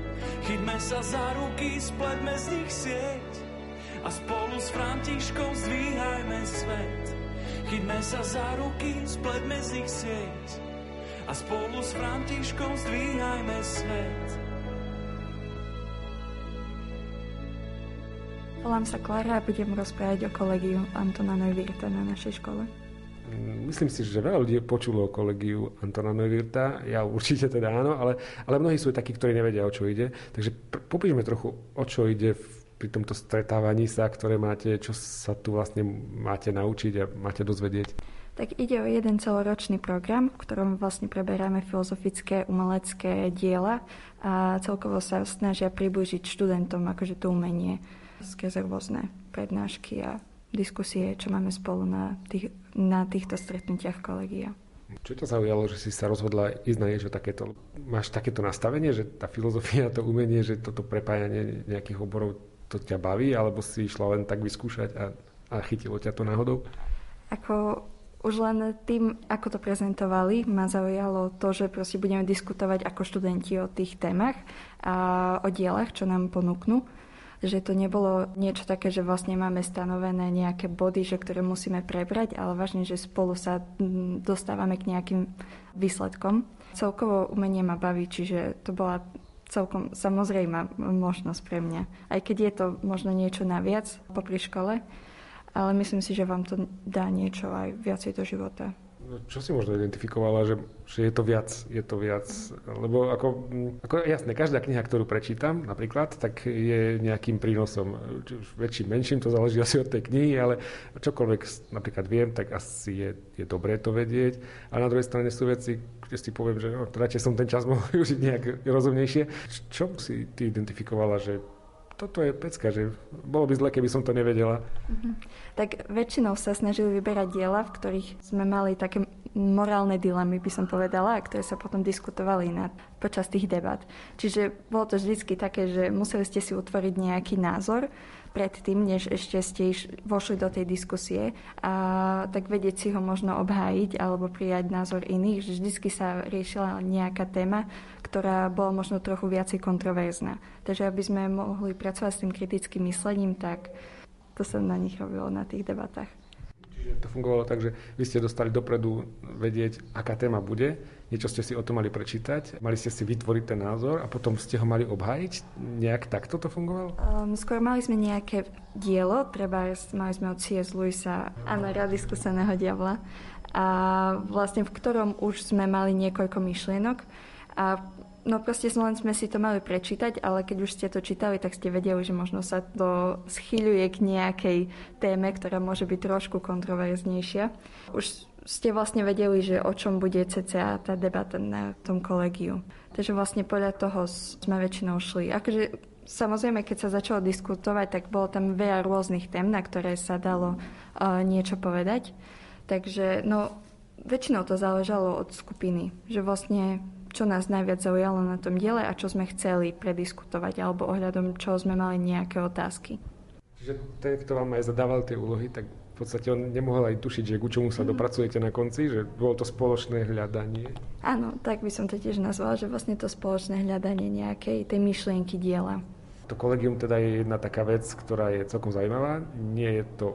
Chytme sa za ruky, spletme z nich sieť a spolu s Františkom zdvíhajme svet. Chytme sa za ruky, spletme z nich sieť a spolu s Františkom zdvíhajme svet. Volám sa Klara a budem rozprávať o kolegiu Antona Neuwirta na našej škole. Myslím si, že veľa ľudí počulo o kolegiu Antona Neuwirta, ja určite teda áno, ale, ale mnohí sú takí, ktorí nevedia, o čo ide. Takže popíšme trochu, o čo ide v pri tomto stretávaní sa, ktoré máte, čo sa tu vlastne máte naučiť a máte dozvedieť? Tak ide o jeden celoročný program, v ktorom vlastne preberáme filozofické, umelecké diela a celkovo sa snažia priblížiť študentom akože to umenie skrze rôzne prednášky a diskusie, čo máme spolu na, tých, na týchto stretnutiach kolegia. Čo ťa zaujalo, že si sa rozhodla ísť na niečo takéto? Máš takéto nastavenie, že tá filozofia, to umenie, že toto prepájanie nejakých oborov to ťa baví, alebo si išla len tak vyskúšať a, a chytilo ťa to náhodou? Ako už len tým, ako to prezentovali, ma zaujalo to, že proste budeme diskutovať ako študenti o tých témach a o dielach, čo nám ponúknú. Že to nebolo niečo také, že vlastne máme stanovené nejaké body, že ktoré musíme prebrať, ale vážne, že spolu sa mm, dostávame k nejakým výsledkom. Celkovo umenie ma baví, čiže to bola celkom samozrejmá možnosť pre mňa. Aj keď je to možno niečo naviac popri škole, ale myslím si, že vám to dá niečo aj viacej do života. Čo si možno identifikovala, že, že je to viac, je to viac, lebo ako, ako jasné, každá kniha, ktorú prečítam napríklad, tak je nejakým prínosom, či už väčším, menším, to záleží asi od tej knihy, ale čokoľvek napríklad viem, tak asi je, je dobré to vedieť. A na druhej strane sú veci, kde si poviem, že no, radšej som ten čas mohol využiť nejak rozumnejšie. Čo si ty identifikovala, že toto je pecka, že bolo by zle, keby som to nevedela. Uh-huh. Tak väčšinou sa snažili vyberať diela, v ktorých sme mali také morálne dilemy, by som povedala, a ktoré sa potom diskutovali na, počas tých debat. Čiže bolo to vždy také, že museli ste si utvoriť nejaký názor predtým, než ešte ste vošli do tej diskusie a tak vedieť si ho možno obhájiť alebo prijať názor iných, že vždy sa riešila nejaká téma, ktorá bola možno trochu viacej kontroverzná. Takže aby sme mohli pracovať s tým kritickým myslením, tak to sa na nich robilo na tých debatách. Čiže to fungovalo tak, že vy ste dostali dopredu vedieť, aká téma bude, niečo ste si o tom mali prečítať, mali ste si vytvoriť ten názor a potom ste ho mali obhájiť? Nejak takto to fungovalo? Um, skôr mali sme nejaké dielo, treba mali sme od C.S. Lewisa, áno, rady skúseného diabla, a vlastne v ktorom už sme mali niekoľko myšlienok a No proste len sme si to mali prečítať, ale keď už ste to čítali, tak ste vedeli, že možno sa to schyľuje k nejakej téme, ktorá môže byť trošku kontroverznejšia. Už ste vlastne vedeli, že o čom bude cca tá debata na tom kolegiu. Takže vlastne podľa toho sme väčšinou šli. Akože samozrejme, keď sa začalo diskutovať, tak bolo tam veľa rôznych tém, na ktoré sa dalo uh, niečo povedať. Takže no, väčšinou to záležalo od skupiny. Že vlastne čo nás najviac zaujalo na tom diele a čo sme chceli prediskutovať alebo ohľadom čo sme mali nejaké otázky. Čiže ten, kto vám aj zadával tie úlohy, tak v podstate on nemohol aj tušiť, že ku čomu sa mm. dopracujete na konci, že bolo to spoločné hľadanie. Áno, tak by som to tiež nazvala, že vlastne to spoločné hľadanie nejakej tej myšlienky diela. To kolegium teda je jedna taká vec, ktorá je celkom zaujímavá. Nie je to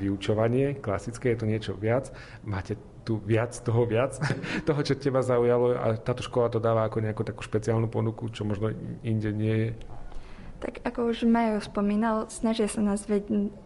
vyučovanie klasické, je to niečo viac. Máte tu viac toho viac, toho, čo teba zaujalo a táto škola to dáva ako nejakú takú špeciálnu ponuku, čo možno inde nie je. Tak ako už Majo spomínal, snažia sa nás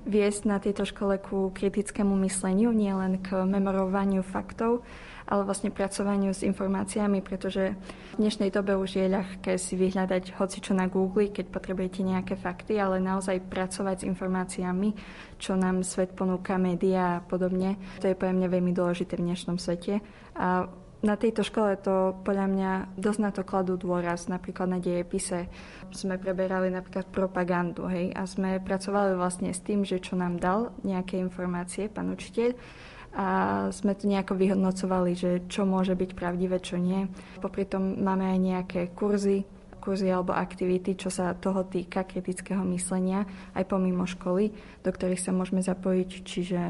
viesť na tejto škole ku kritickému mysleniu, nielen k memorovaniu faktov, ale vlastne pracovaniu s informáciami, pretože v dnešnej dobe už je ľahké si vyhľadať hocičo na Google, keď potrebujete nejaké fakty, ale naozaj pracovať s informáciami, čo nám svet ponúka, médiá a podobne, to je podľa mňa veľmi dôležité v dnešnom svete. A na tejto škole to podľa mňa dosť na to kladú dôraz. Napríklad na dejepise sme preberali napríklad propagandu hej, a sme pracovali vlastne s tým, že čo nám dal nejaké informácie pán učiteľ a sme to nejako vyhodnocovali, že čo môže byť pravdivé, čo nie. Popri tom máme aj nejaké kurzy, kurzy alebo aktivity, čo sa toho týka kritického myslenia, aj pomimo školy, do ktorých sa môžeme zapojiť. Čiže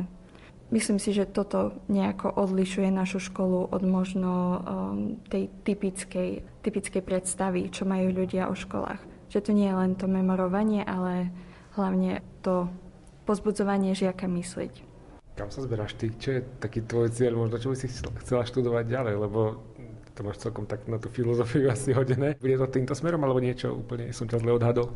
myslím si, že toto nejako odlišuje našu školu od možno um, tej typickej, typickej predstavy, čo majú ľudia o školách. Že to nie je len to memorovanie, ale hlavne to pozbudzovanie žiaka myslieť. Kam sa zberáš ty? Čo je taký tvoj cieľ? Možno čo by si chcela študovať ďalej? Lebo to máš celkom tak na tú filozofiu asi hodené. Bude to týmto smerom alebo niečo úplne som ťa zle odhadol?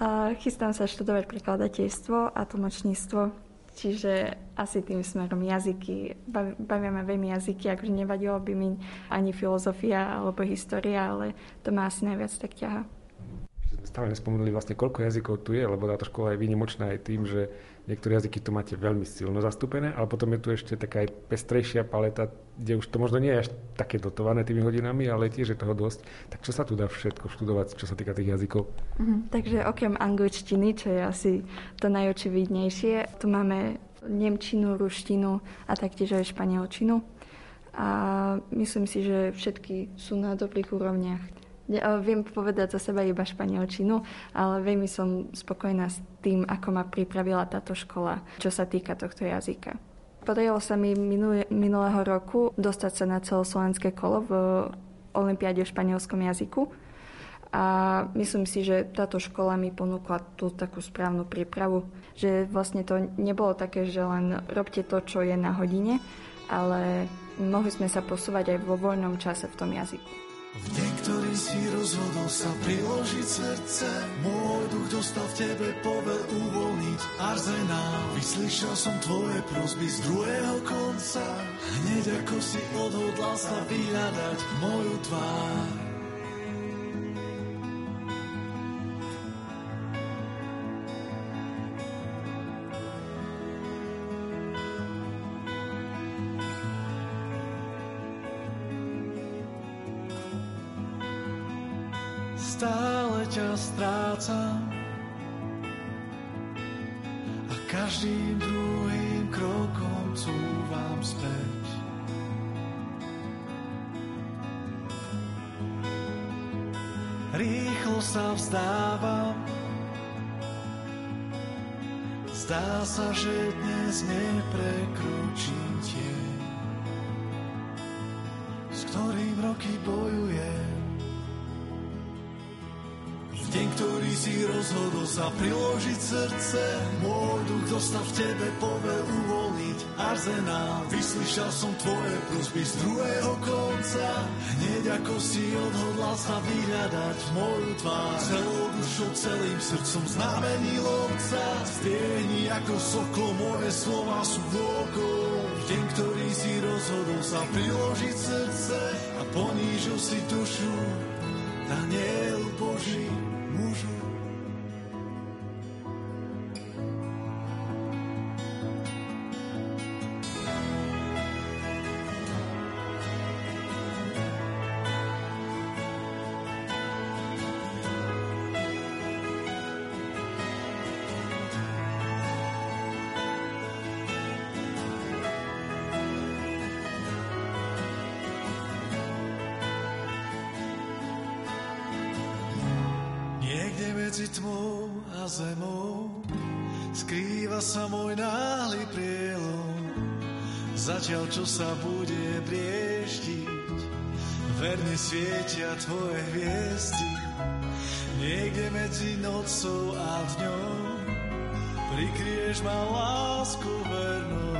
Uh, chystám sa študovať prekladateľstvo a tlmočníctvo. Čiže asi tým smerom jazyky. Bavia ma veľmi jazyky, akože nevadilo by mi ani filozofia alebo história, ale to ma asi najviac tak ťaha. Stále nespomenuli vlastne, koľko jazykov tu je, lebo táto škola je výnimočná aj tým, že Niektoré jazyky tu máte veľmi silno zastúpené, ale potom je tu ešte taká aj pestrejšia paleta, kde už to možno nie je až také dotované tými hodinami, ale tiež je toho dosť. Tak čo sa tu dá všetko študovať, čo sa týka tých jazykov? Mhm, takže okrem angličtiny, čo je asi to najočividnejšie, tu máme nemčinu, ruštinu a taktiež aj španielčinu. A myslím si, že všetky sú na dobrých úrovniach. Viem povedať za seba iba španielčinu, ale veľmi som spokojná s tým, ako ma pripravila táto škola, čo sa týka tohto jazyka. Podarilo sa mi minulé, minulého roku dostať sa na celoslovenské kolo v Olympiáde v španielskom jazyku. A myslím si, že táto škola mi ponúkla tú takú správnu prípravu, že vlastne to nebolo také, že len robte to, čo je na hodine, ale mohli sme sa posúvať aj vo voľnom čase v tom jazyku. V deň, si rozhodol sa priložiť srdce, môj duch dostal v tebe povel uvoľniť arzenál. Vyslyšal som tvoje prosby z druhého konca, hneď ako si odhodlal sa vyhľadať moju tvár. Stále ťa strácam a každým druhým krokom cúvam späť. Rýchlo sa vzdávam, zdá sa, že dnes neprekročím tieň, s ktorým roky bojujem. Deň, ktorý si rozhodol sa priložiť srdce, môj duch dostal v tebe povel uvoľniť arzenál. Vyslyšal som tvoje prosby z druhého konca, hneď ako si odhodlal sa vyhľadať moju tvár. Celou dušou, celým srdcom znamení lovca, stiehni ako sokol, moje slova sú vôkol. Deň, ktorý si rozhodol sa priložiť srdce a ponížil si dušu, Daniel Boží mužu. medzi sa bude brieštiť, verne svietia tvoje hviezdy. Niekde medzi nocou a dňou prikrieš ma lásku vernou.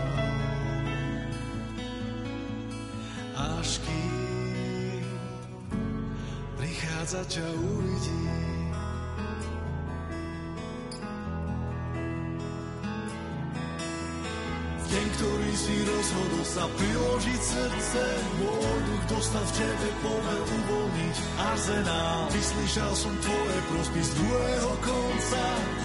Až kým prichádza ťa uvidím. Si rozhodol sa priložiť srdce. Môj duch dostal v tebe povel uvoľniť arzenál. Vyslyšal som tvoje prosby z druhého konca.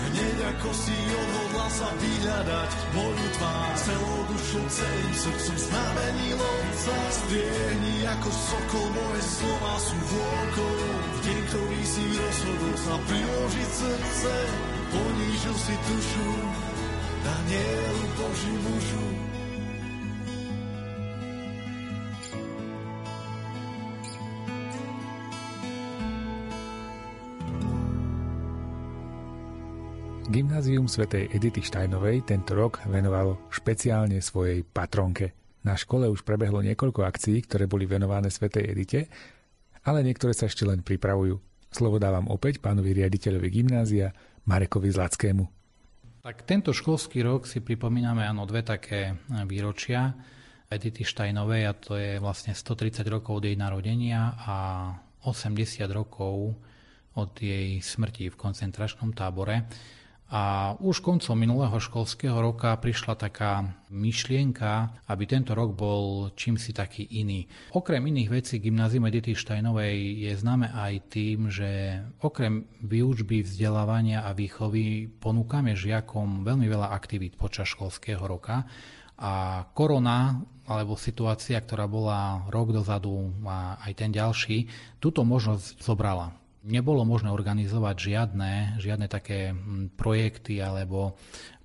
Hneď ako si odhodla sa vyhľadať moju tvár. Celou dušou, celým srdcom znamení lovca. Striehni ako sokol, moje slova sú vôkol. V deň, ktorý si rozhodol sa priložiť srdce. Ponížil si dušu, Danielu Boží mužu. Gymnázium svätej Edity Štajnovej tento rok venovalo špeciálne svojej patronke. Na škole už prebehlo niekoľko akcií, ktoré boli venované svätej Edite, ale niektoré sa ešte len pripravujú. Slovo dávam opäť pánovi riaditeľovi gymnázia Marekovi Zlackému. Tak tento školský rok si pripomíname áno dve také výročia Edity Štajnovej a to je vlastne 130 rokov od jej narodenia a 80 rokov od jej smrti v koncentračnom tábore. A už koncom minulého školského roka prišla taká myšlienka, aby tento rok bol čímsi taký iný. Okrem iných vecí Gymnázium Edity Štajnovej je známe aj tým, že okrem výučby, vzdelávania a výchovy ponúkame žiakom veľmi veľa aktivít počas školského roka. A korona alebo situácia, ktorá bola rok dozadu a aj ten ďalší, túto možnosť zobrala nebolo možné organizovať žiadne, žiadne také hm, projekty alebo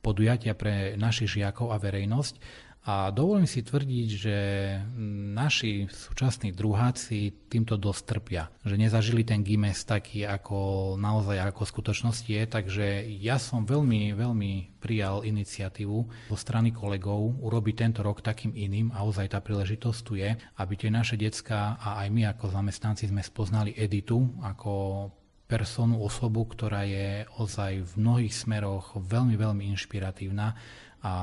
podujatia pre našich žiakov a verejnosť. A dovolím si tvrdiť, že naši súčasní druháci týmto dosť trpia. Že nezažili ten gimes taký, ako naozaj ako skutočnosti je. Takže ja som veľmi, veľmi prijal iniciatívu zo strany kolegov urobiť tento rok takým iným a ozaj tá príležitosť tu je, aby tie naše decka a aj my ako zamestnanci sme spoznali Editu ako personu, osobu, ktorá je ozaj v mnohých smeroch veľmi, veľmi inšpiratívna a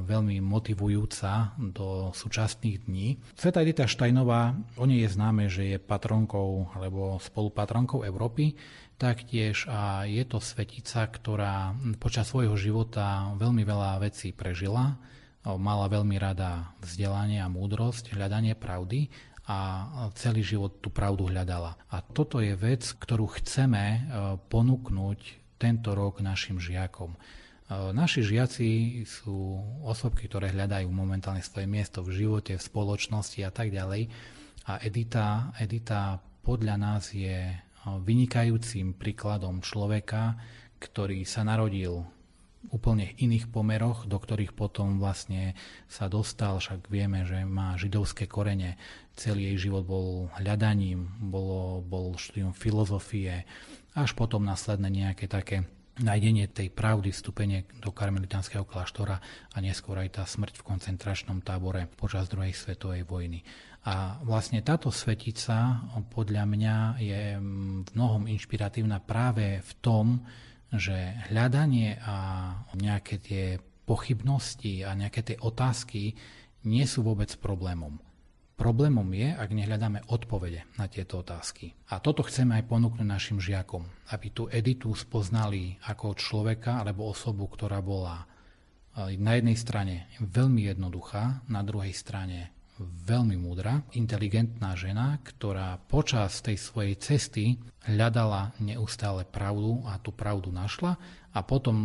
veľmi motivujúca do súčasných dní. Sveta Edita Štajnová, o nej je známe, že je patronkou alebo spolupatronkou Európy, taktiež a je to svetica, ktorá počas svojho života veľmi veľa vecí prežila, mala veľmi rada vzdelanie a múdrosť, hľadanie pravdy a celý život tú pravdu hľadala. A toto je vec, ktorú chceme ponúknuť tento rok našim žiakom. E, naši žiaci sú osobky, ktoré hľadajú momentálne svoje miesto v živote, v spoločnosti a tak ďalej. A Edita, Edita podľa nás je e, vynikajúcim príkladom človeka, ktorý sa narodil úplne iných pomeroch, do ktorých potom vlastne sa dostal, však vieme, že má židovské korene, celý jej život bol hľadaním, bolo, bol štúdium filozofie, až potom následne nejaké také nájdenie tej pravdy, vstúpenie do karmelitánskeho kláštora a neskôr aj tá smrť v koncentračnom tábore počas druhej svetovej vojny. A vlastne táto svetica podľa mňa je v mnohom inšpiratívna práve v tom, že hľadanie a nejaké tie pochybnosti a nejaké tie otázky nie sú vôbec problémom. Problémom je, ak nehľadáme odpovede na tieto otázky. A toto chceme aj ponúknuť našim žiakom, aby tú editu spoznali ako človeka alebo osobu, ktorá bola eh, na jednej strane veľmi jednoduchá, na druhej strane veľmi múdra, inteligentná žena, ktorá počas tej svojej cesty hľadala neustále pravdu a tú pravdu našla a potom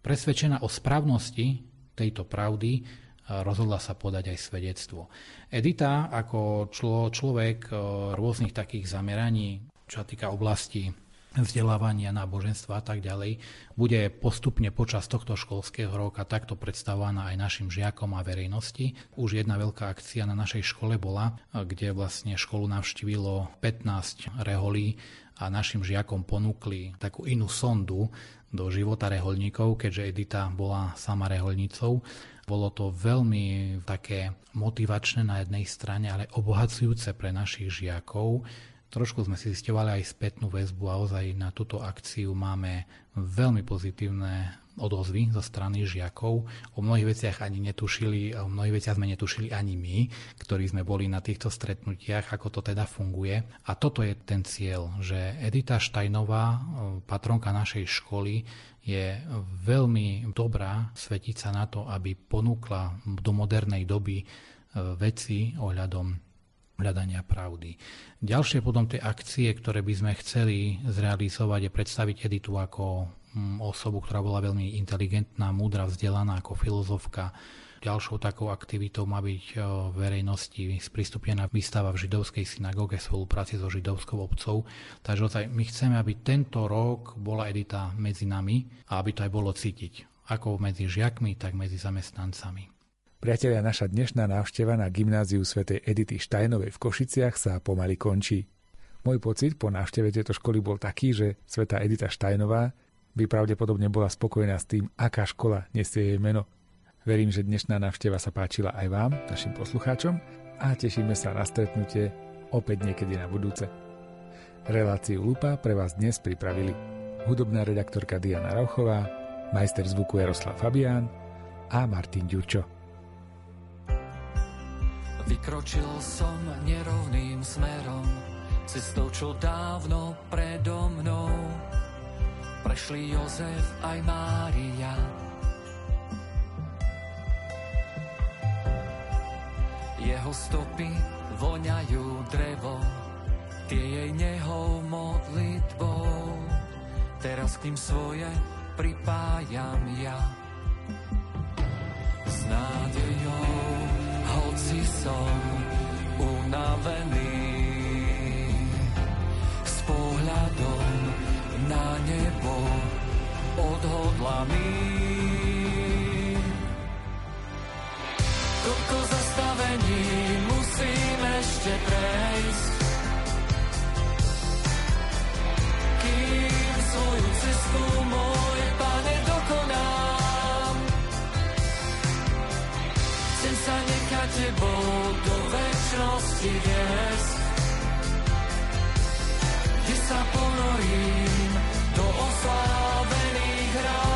presvedčená o správnosti tejto pravdy rozhodla sa podať aj svedectvo. Edita ako člo, človek e, rôznych takých zameraní, čo sa týka oblasti vzdelávania, náboženstva a tak ďalej, bude postupne počas tohto školského roka takto predstavovaná aj našim žiakom a verejnosti. Už jedna veľká akcia na našej škole bola, e, kde vlastne školu navštívilo 15 reholí a našim žiakom ponúkli takú inú sondu do života reholníkov, keďže Edita bola sama reholnicou bolo to veľmi také motivačné na jednej strane, ale obohacujúce pre našich žiakov. Trošku sme si zistovali aj spätnú väzbu a ozaj na túto akciu máme veľmi pozitívne odozvy zo strany žiakov. O mnohých veciach ani netušili, o mnohých veciach sme netušili ani my, ktorí sme boli na týchto stretnutiach, ako to teda funguje. A toto je ten cieľ, že Edita Štajnová, patronka našej školy, je veľmi dobrá svetica na to, aby ponúkla do modernej doby e, veci ohľadom hľadania pravdy. Ďalšie potom tie akcie, ktoré by sme chceli zrealizovať, je predstaviť Editu ako osobu, ktorá bola veľmi inteligentná, múdra, vzdelaná ako filozofka, Ďalšou takou aktivitou má byť v verejnosti sprístupnená výstava v židovskej synagóge v spolupráci so židovskou obcov. Takže my chceme, aby tento rok bola Edita medzi nami a aby to aj bolo cítiť, ako medzi žiakmi, tak medzi zamestnancami. Priatelia, naša dnešná návšteva na gymnáziu svätej Edity Štajnovej v Košiciach sa pomaly končí. Môj pocit po návšteve tejto školy bol taký, že sveta Edita Štajnová by pravdepodobne bola spokojná s tým, aká škola nesie jej meno. Verím, že dnešná návšteva sa páčila aj vám, našim poslucháčom a tešíme sa na stretnutie opäť niekedy na budúce. Reláciu Lupa pre vás dnes pripravili hudobná redaktorka Diana Rauchová, majster zvuku Jaroslav Fabián a Martin Ďurčo. Vykročil som nerovným smerom, cestou, čo dávno predo mnou. Prešli Jozef aj Mária, Jeho stopy voňajú drevo, tie jej nehou modlitbou. Teraz k tým svoje pripájam ja. S nádejou, hoci som unavený, s pohľadom na nebo odhodlaný. Koľko zastavení musím ešte prejsť, kým svoju cestu môj pane dokonám. Chcem sa nechať tebou do väčšnosti viesť, kde sa ponorím oslávených hrách.